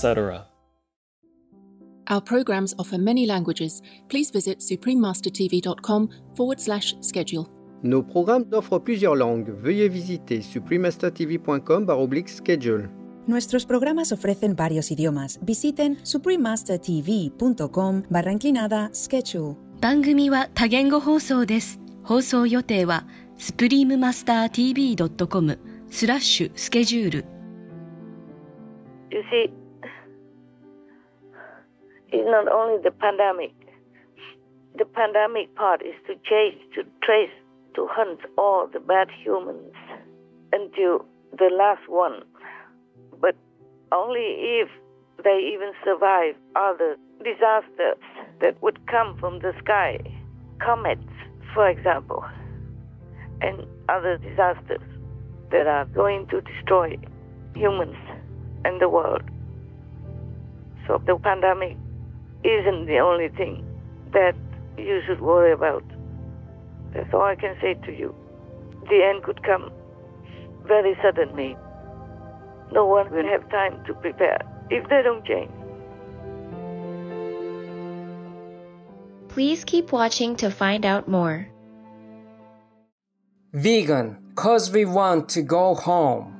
etc. Our programs offer many languages. Please visit suprememastertv.com forward slash schedule. Nos programmes offrent plusieurs langues. Veuillez visiter suprememastertv.com schedule. Nuestros programas ofrecen varios idiomas. Visiten suprememastertv.com barra inclinada schedule. 番組は多言語放送です。放送予定はスプリームマスター TV.com スラッシュスケジュール You see, it's not only the pandemic. The pandemic part is to chase, to trace, to hunt all the bad humans until the last one. But only if they even survive other disasters that would come from the sky, comets, for example, and other disasters that are going to destroy humans and the world. So the pandemic isn't the only thing that you should worry about. That's all I can say to you. The end could come very suddenly. No one will have time to prepare if they don't change. Please keep watching to find out more. Vegan, cause we want to go home.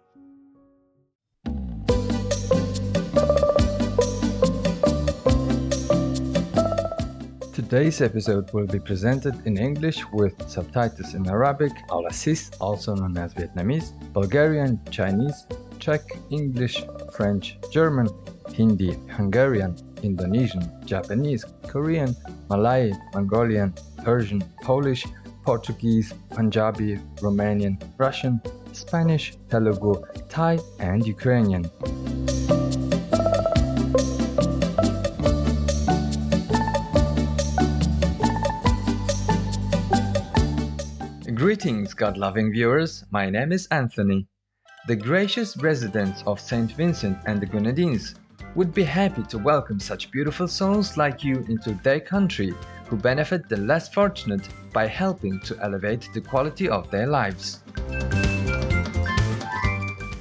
Today's episode will be presented in English with subtitles in Arabic, Aulacese, also known as Vietnamese, Bulgarian, Chinese, Czech, English, French, German, Hindi, Hungarian, Indonesian, Japanese, Korean, Malay, Mongolian, Persian, Polish, Portuguese, Punjabi, Romanian, Russian, Spanish, Telugu, Thai, and Ukrainian. Greetings, God loving viewers. My name is Anthony. The gracious residents of St. Vincent and the Grenadines would be happy to welcome such beautiful souls like you into their country who benefit the less fortunate by helping to elevate the quality of their lives.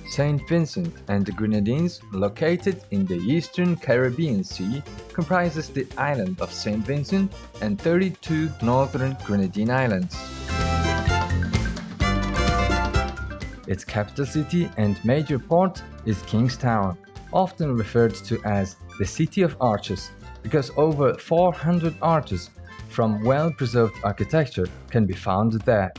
St. Vincent and the Grenadines, located in the eastern Caribbean Sea, comprises the island of St. Vincent and 32 northern Grenadine islands. Its capital city and major port is Kingstown, often referred to as the City of Arches, because over 400 arches from well preserved architecture can be found there.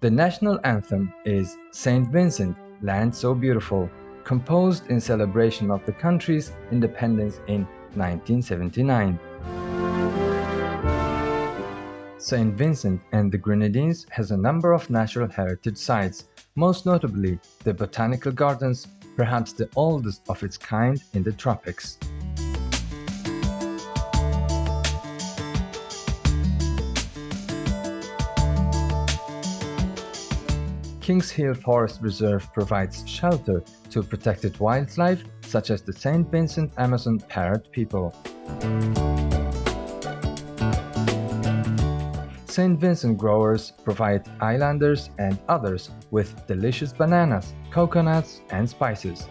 The national anthem is St. Vincent, Land So Beautiful, composed in celebration of the country's independence in 1979. St. Vincent and the Grenadines has a number of natural heritage sites, most notably the Botanical Gardens, perhaps the oldest of its kind in the tropics. Kings Hill Forest Reserve provides shelter to protected wildlife such as the St. Vincent Amazon parrot people. St. Vincent growers provide islanders and others with delicious bananas, coconuts, and spices.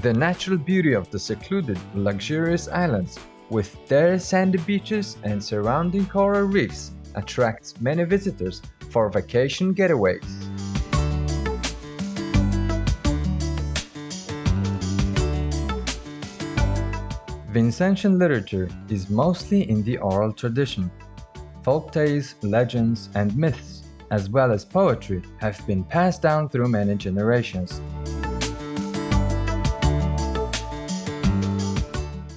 The natural beauty of the secluded, luxurious islands, with their sandy beaches and surrounding coral reefs, attracts many visitors for vacation getaways. Vincentian literature is mostly in the oral tradition. Folk tales, legends, and myths, as well as poetry, have been passed down through many generations.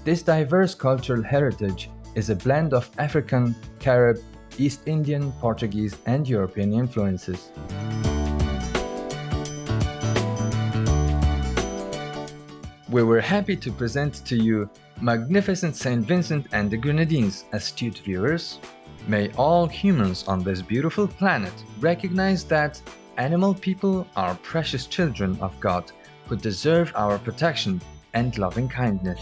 This diverse cultural heritage is a blend of African, Carib, East Indian, Portuguese, and European influences. We were happy to present to you Magnificent Saint Vincent and the Grenadines, astute viewers. May all humans on this beautiful planet recognize that animal people are precious children of God who deserve our protection and loving kindness.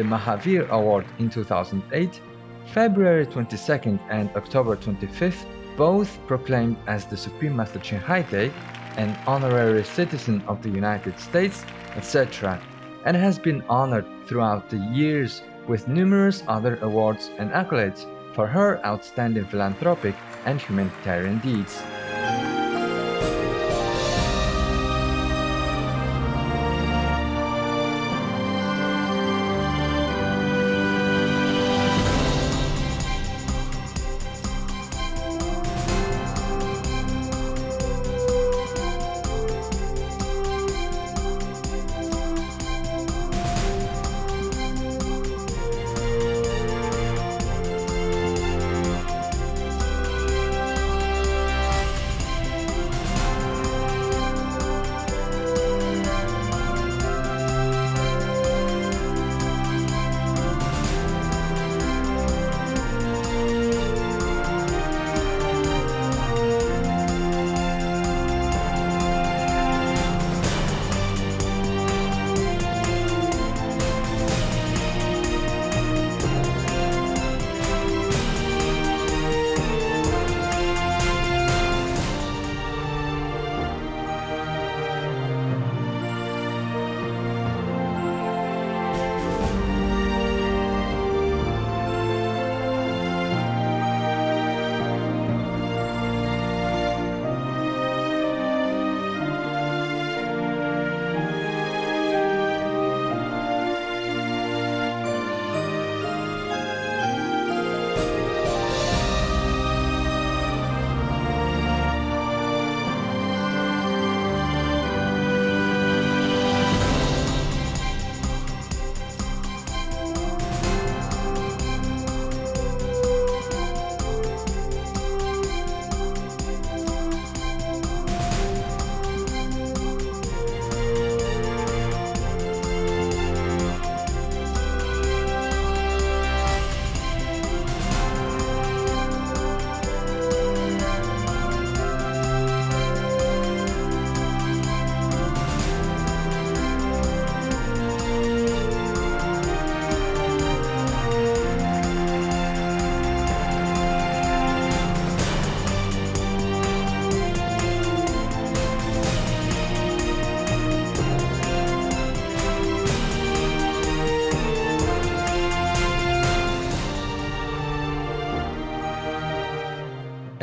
the Mahavir Award in 2008, February 22nd and October 25th, both proclaimed as the Supreme Master Ching Hai Day, an honorary citizen of the United States, etc and has been honored throughout the years with numerous other awards and accolades for her outstanding philanthropic and humanitarian deeds.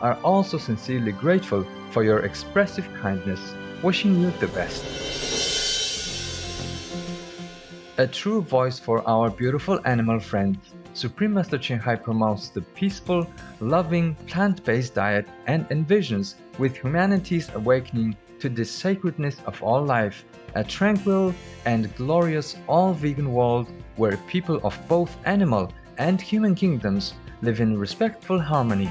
are also sincerely grateful for your expressive kindness, wishing you the best. A true voice for our beautiful animal friends, Supreme Master Ching Hai promotes the peaceful, loving, plant based diet and envisions with humanity's awakening to the sacredness of all life, a tranquil and glorious all vegan world where people of both animal and human kingdoms live in respectful harmony.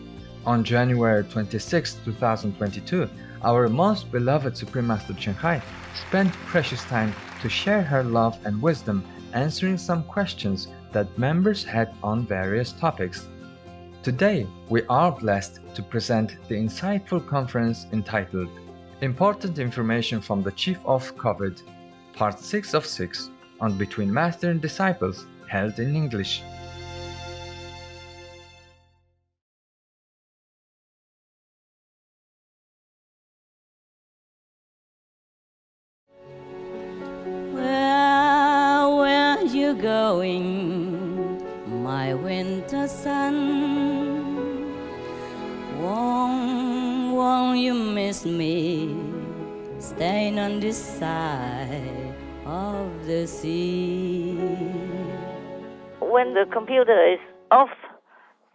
On January 26, 2022, our most beloved Supreme Master Ching Hai spent precious time to share her love and wisdom answering some questions that members had on various topics. Today, we are blessed to present the insightful conference entitled Important Information from the Chief of COVID, Part 6 of 6 on Between Master and Disciples, held in English. Me, staying on this side of the sea? When the computer is off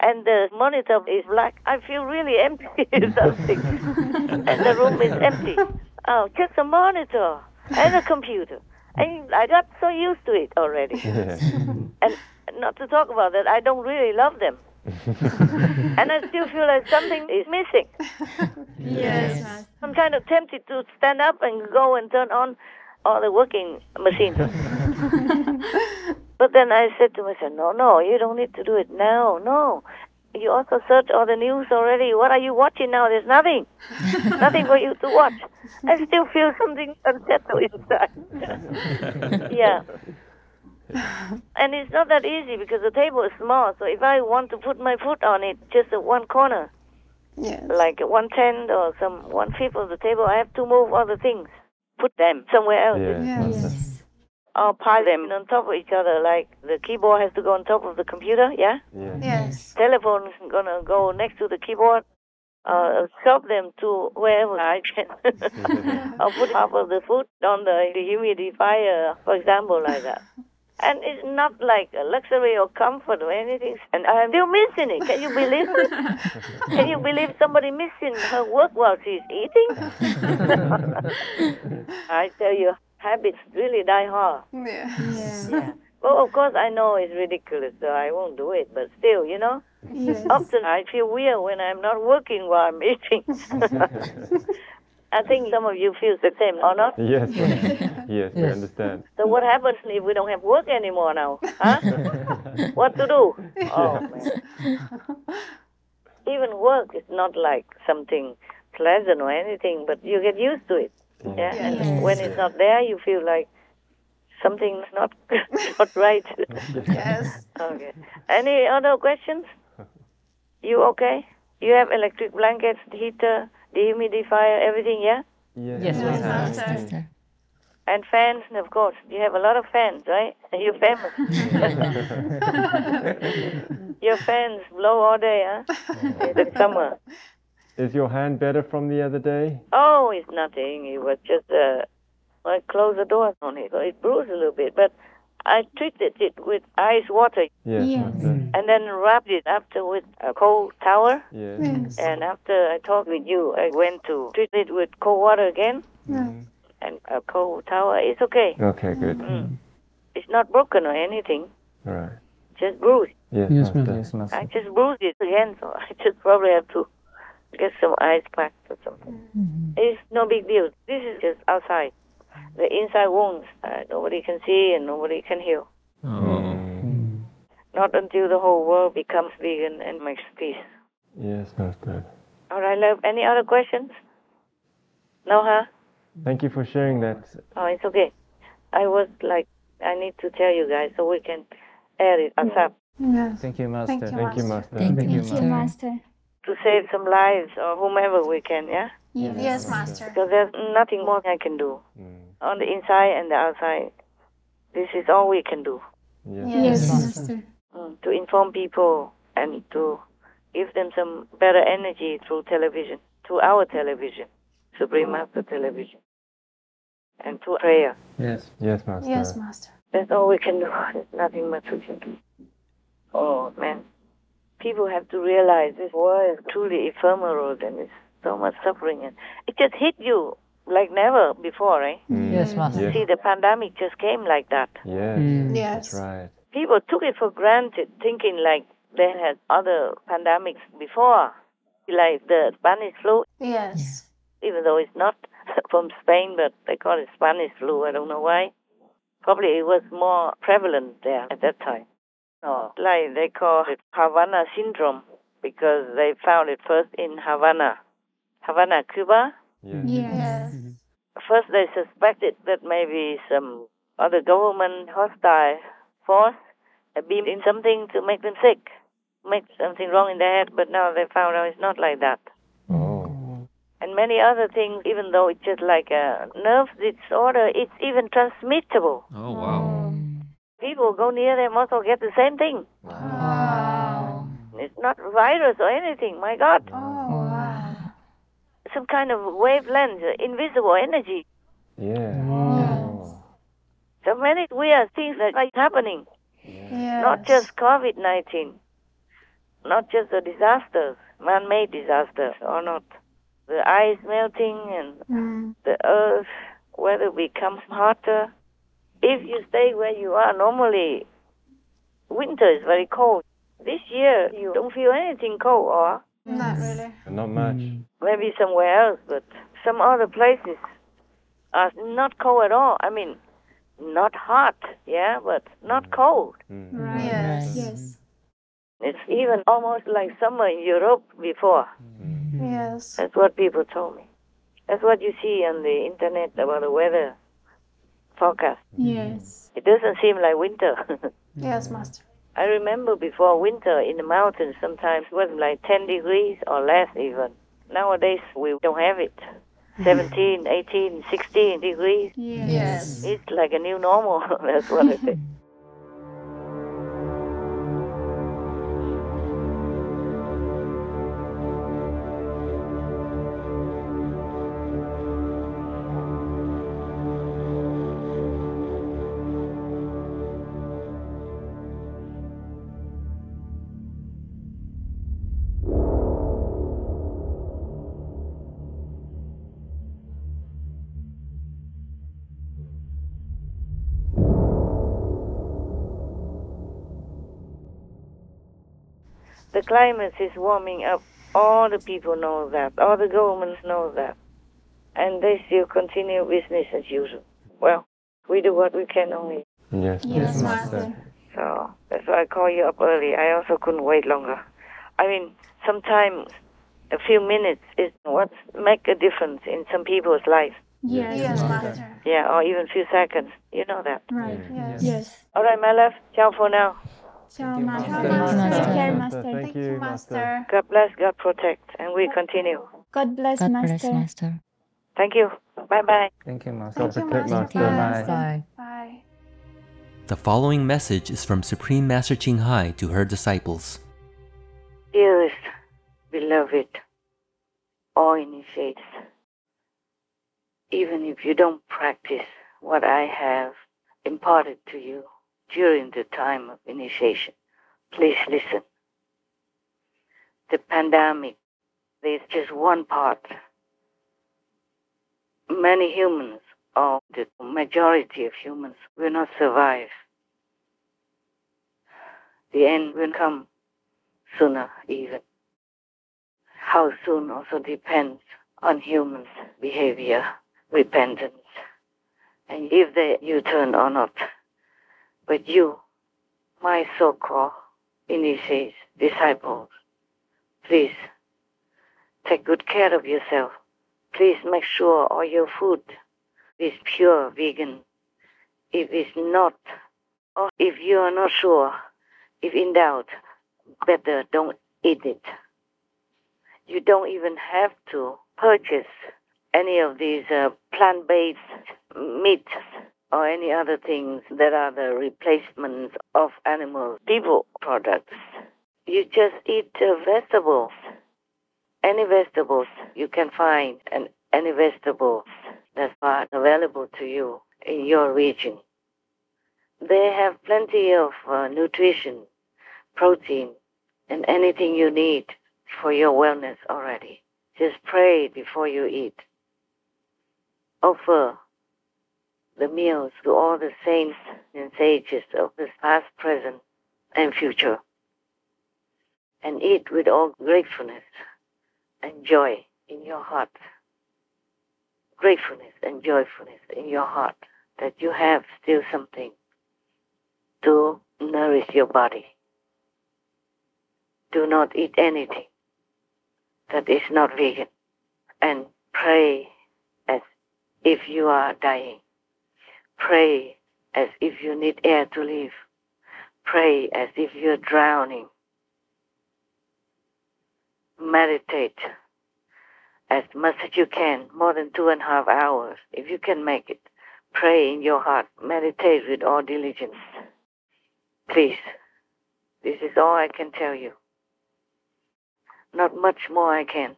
and the monitor is black, I feel really empty something. and the room is empty. Oh, just a monitor and a computer. And I got so used to it already. and not to talk about that, I don't really love them. and I still feel like something is missing. Yes. I'm kind of tempted to stand up and go and turn on all the working machines. but then I said to myself, no, no, you don't need to do it now. No. You also search all the news already. What are you watching now? There's nothing. nothing for you to watch. I still feel something unsettled inside. yeah. And it's not that easy because the table is small. So if I want to put my foot on it, just at one corner, Yes. like one tenth or some one fifth of the table, I have to move all the things, put them somewhere else, Yes. or pile them on top of each other. Like the keyboard has to go on top of the computer, yeah. Yes. Telephone is gonna go next to the keyboard. Uh, shove them to wherever I can. I'll put half of the food on the humidifier, for example, like that. And it's not like a luxury or comfort or anything. And I'm still missing it. Can you believe it? Can you believe somebody missing her work while she's eating? I tell you, habits really die hard. Yes. Yeah. Well, of course, I know it's ridiculous, so I won't do it. But still, you know, Yes. often I feel weird when I'm not working while I'm eating. I think some of you feel the same, or not? Yes, yes, we understand. So what happens if we don't have work anymore now? Huh? what to do? Oh man. Even work is not like something pleasant or anything, but you get used to it. Mm. Yeah. And Yes. when it's not there, you feel like something's not not right. Yes. okay. Any other questions? You okay? You have electric blankets, heater, dehumidifier, everything, yeah? Yes, Yes, we have. Master. And fans, of course. You have a lot of fans, right? You're famous. Your fans blow all day, huh? In the summer. Is your hand better from the other day? Oh, it's nothing. It was just, uh, I closed the door on it. It bruised a little bit, but I treated it with ice water Yes, Master. and then wrapped it after with a cold towel. Yes. Yes. And after I talked with you, I went to treat it with cold water again and a cold towel. It's okay. Okay, good. Mm. It's not broken or anything, Right. just bruised. Yes, Yes, Master. Master. I just bruised it again, so I just probably have to get some ice packs or something. It's no big deal. This is just outside. The inside wounds, uh, nobody can see and nobody can heal. Mm. Not until the whole world becomes vegan and makes peace. Yes, Master. All right, love. Any other questions? No, huh? Thank you for sharing that. Oh, it's okay. I was like, I need to tell you guys so we can add it ASAP Yes. Thank you, Master. Thank you, Thank you, Master. Thank you, Thank you, Master. to save some lives or whomever we can, yeah? Yes, Master. Because there's nothing more I can do Mm. On the inside and the outside. This is all we can do Yes. Yes, Master. mm, to inform people and to give them some better energy through television, through our television, Supreme Master Television, and through prayer. Yes. Yes, Master. Yes, Master. That's all we can do. There's nothing much we can do. Oh, man. People have to realize this world is truly ephemeral and there's so much suffering. And it just hit you like never before, right? Mm. Yes, Master. Yes. See, the pandemic just came like that. Yes. Mm. Yes. That's right. People took it for granted, thinking like they had other pandemics before, like the Spanish flu, Yes. even though it's not from Spain, but they call it Spanish flu. I don't know why. Probably it was more prevalent there at that time. Or like they call it Havana syndrome because they found it first in Havana, Havana, Cuba. Yes. Yes. First, they suspected that maybe some other government hostile force had been in something to make them sick, make something wrong in their head. But now they found out it's not like that. Oh. And many other things, even though it's just like a nerve disorder, it's even transmittable. Oh, wow. Mm. People go near them also get the same thing. Wow. It's not virus or anything. My God, Oh, wow. Some kind of wavelength, invisible energy. Yeah. Yes. So many weird things that are happening. Yes. Not just COVID 19, not just the disasters, man made disasters or not. The ice melting and Mm. the earth, weather becomes hotter. If you stay where you are, normally winter is very cold. This year, you don't feel anything cold, or Not mm. really. Not much. Mm. maybe somewhere else, but some other places are not cold at all. I mean, not hot, yeah, but not mm. cold. Mm. Right. Yes. Yes. It's even almost like summer in Europe before. Mm-hmm. Yes. That's what people told me. That's what you see on the internet about the weather forecast. Yes. It doesn't seem like winter. Yes, Master. I remember before winter in the mountains sometimes it was like 10 degrees or less even. Nowadays we don't have it. 17, 18, 16 degrees. Yes. It's like a new normal. That's what I think. Climate is warming up. All the people know that. All the governments know that. And they still continue business as usual. Well, we do what we can only. Yes. Yes, Master. So that's why I call you up early. I also couldn't wait longer. I mean, sometimes a few minutes is what make a difference in some people's lives. Yes, yes Master. Yeah, or even few seconds. You know that. Right. Yes. Yes. All right, my love. Ciao for now. Ciao, Master. Master. Take care, Master. Master. Thank you, Master. Master. God bless, God protect, and we continue. God bless, God Master. bless, Master. Thank you. Bye bye. Thank you, Master. Thank you, Protect Master. Master. Bye. Bye. Bye. The following message is from Supreme Master Ching Hai to her disciples. Dearest, beloved, all initiates, even if you don't practice what I have imparted to you during the time of initiation, please listen. The pandemic is just one part. Many humans, or the majority of humans, will not survive. The end will come sooner even. How soon also depends on humans' behavior, repentance, and if they U-turn or not. But you, my so-called initiates, disciples, please take good care of yourself. Please make sure all your food is pure vegan. If it's not, or if you are not sure, if in doubt, better don't eat it. You don't even have to purchase any of these uh, plant-based meats or any other things that are the replacements of animal people products. You just eat uh, vegetables, any vegetables you can find, and any vegetables that are available to you in your region. They have plenty of uh, nutrition, protein, and anything you need for your wellness already. Just pray before you eat. Offer the meals to all the saints and sages of this past, present, and future. And eat with all gratefulness and joy in your heart. Gratefulness and joyfulness in your heart that you have still something to nourish your body. Do not eat anything that is not vegan and pray as if you are dying. Pray as if you need air to live. Pray as if you're drowning. Meditate as much as you can, more than two and a half hours, if you can make it. Pray in your heart. Meditate with all diligence. Please, this is all I can tell you. Not much more I can.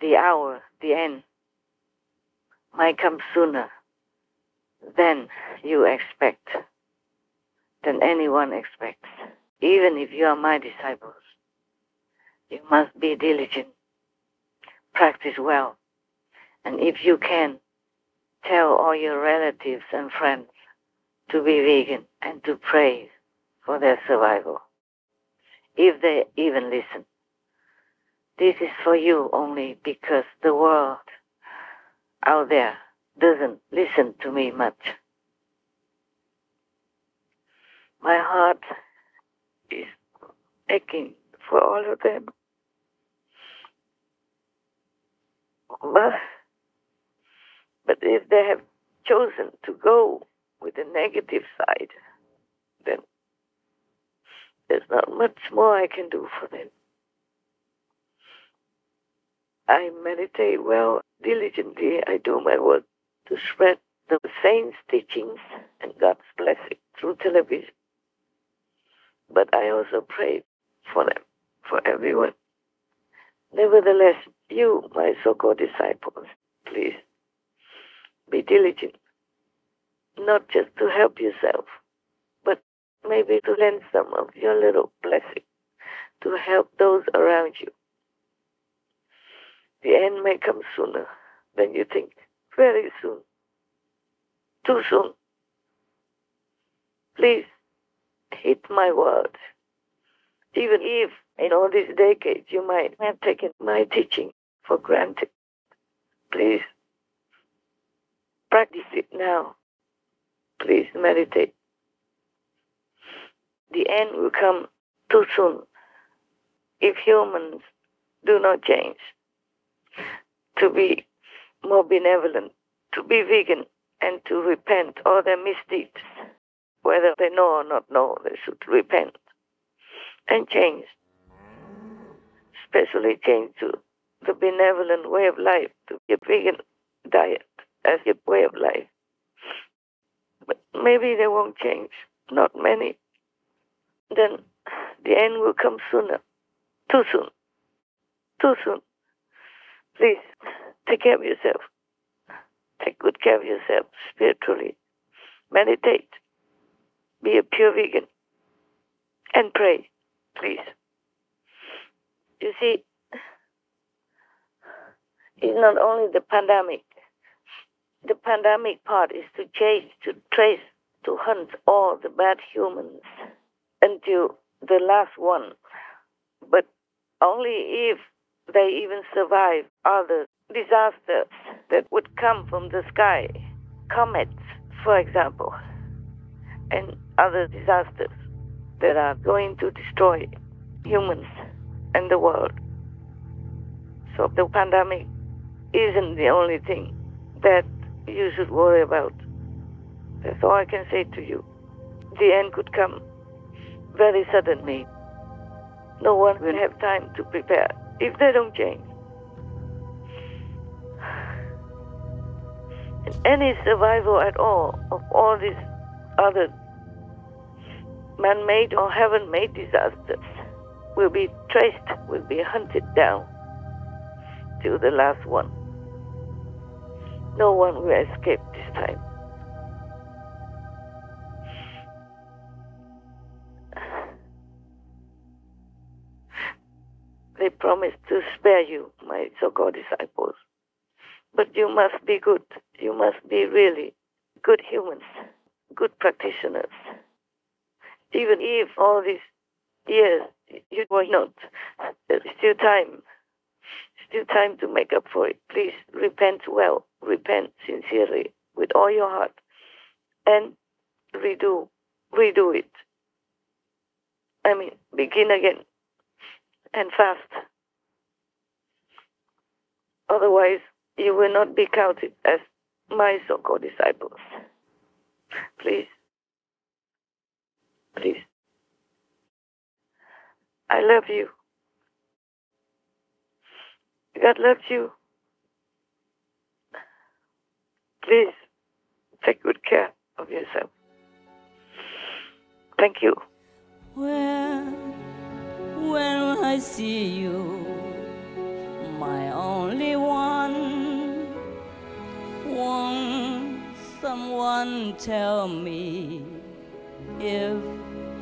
The hour, the end, might come sooner than you expect, than anyone expects. Even if you are my disciples, you must be diligent, practice well, and if you can, tell all your relatives and friends to be vegan and to pray for their survival if they even listen. This is for you only because the world out there doesn't listen to me much. My heart is aching for all of them. But, but if they have chosen to go with the negative side, then there's not much more I can do for them. I meditate well, diligently. I do my work to spread the saints' teachings and God's blessing through television. But I also pray for them, for everyone. Nevertheless, you, my so-called disciples, please be diligent, not just to help yourself, but maybe to lend some of your little blessing to help those around you. The end may come sooner than you think, very soon, too soon. Please heed my words. Even if in all these decades you might have taken my teaching for granted, please practice it now. Please meditate. The end will come too soon if humans do not change to be more benevolent, to be vegan, and to repent all their misdeeds. Whether they know or not know, they should repent and change. Especially change to the benevolent way of life, to be a vegan diet as a way of life. But maybe they won't change, not many. Then the end will come sooner, too soon, too soon. Please take care of yourself. Take good care of yourself spiritually. Meditate. Be a pure vegan. And pray, please. You see, it's not only the pandemic. The pandemic part is to chase, to trace, to hunt all the bad humans until the last one. But only if they even survive other disasters that would come from the sky, comets, for example, and other disasters that are going to destroy humans and the world. So the pandemic isn't the only thing that you should worry about. That's all I can say to you. The end could come very suddenly. No one will have time to prepare if they don't change. And any survival at all of all these other man made or heaven made disasters will be traced, will be hunted down till the last one. No one will escape this time. They promised to spare you, my so called disciples. But you must be good. You must be really good humans, good practitioners. Even if all these years you were not, there's still time. Still time to make up for it. Please repent well, repent sincerely with all your heart, and redo, redo it. I mean, begin again and fast. Otherwise, you will not be counted as my so called disciples. Please. Please. I love you. God loves you. Please take good care of yourself. Thank you. When, when I see you, my only one, won't someone tell me if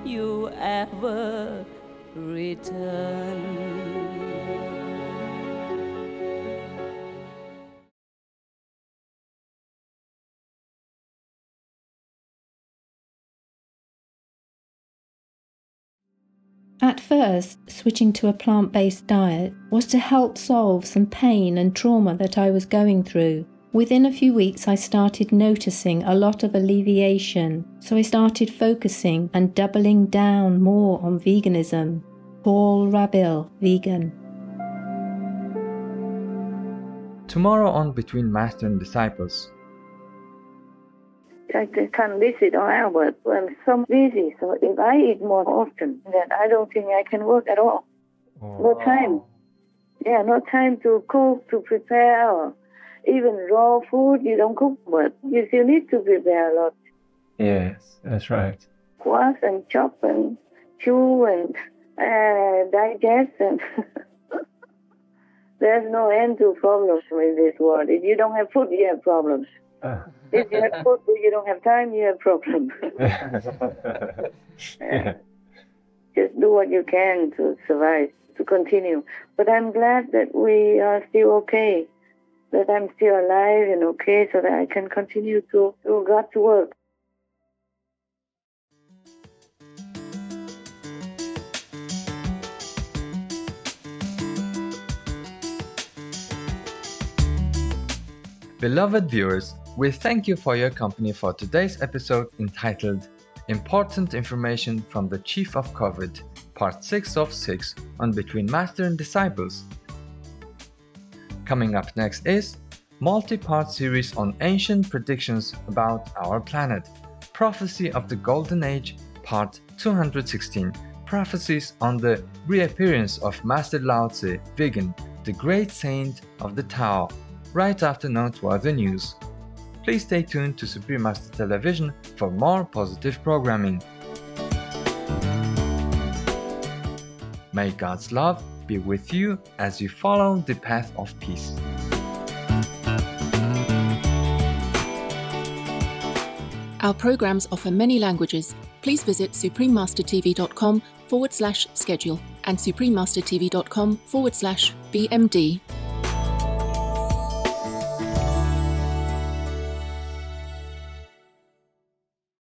you ever return? First, switching to a plant based diet was to help solve some pain and trauma that I was going through. Within a few weeks, I started noticing a lot of alleviation, so I started focusing and doubling down more on veganism. Paul Rabil, vegan. Tomorrow on Between Master and Disciples. I can't visit or Albert. I'm so busy. So if I eat more often, then I don't think I can work at all. No time. Yeah, no time to cook, to prepare, or even raw food. You don't cook, but you still need to prepare a lot. Yes, that's right. Wash and chop and chew and uh, digest and. There's no end to problems in this world. If you don't have food, you have problems. If you have food, but you don't have time, you have problems. yeah. Just do what you can to survive, to continue. But I'm glad that we are still okay, that I'm still alive and okay, so that I can continue to do God's work. Beloved viewers, we thank you for your company for today's episode entitled Important Information from the Chief of COVID, Part 6 of 6 on Between Master and Disciples. Coming up next is multi-part series on ancient predictions about our planet, Prophecy of the Golden Age, Part 216, Prophecies on the reappearance of Master Lao Tse, vegan, the great saint of the Tao, right after Noteworthy News. Please stay tuned to Supreme Master Television for more positive programming. May God's love be with you as you follow the path of peace. Our programs offer many languages. Please visit suprememastertv.com forward slash schedule and suprememastertv.com forward slash BMD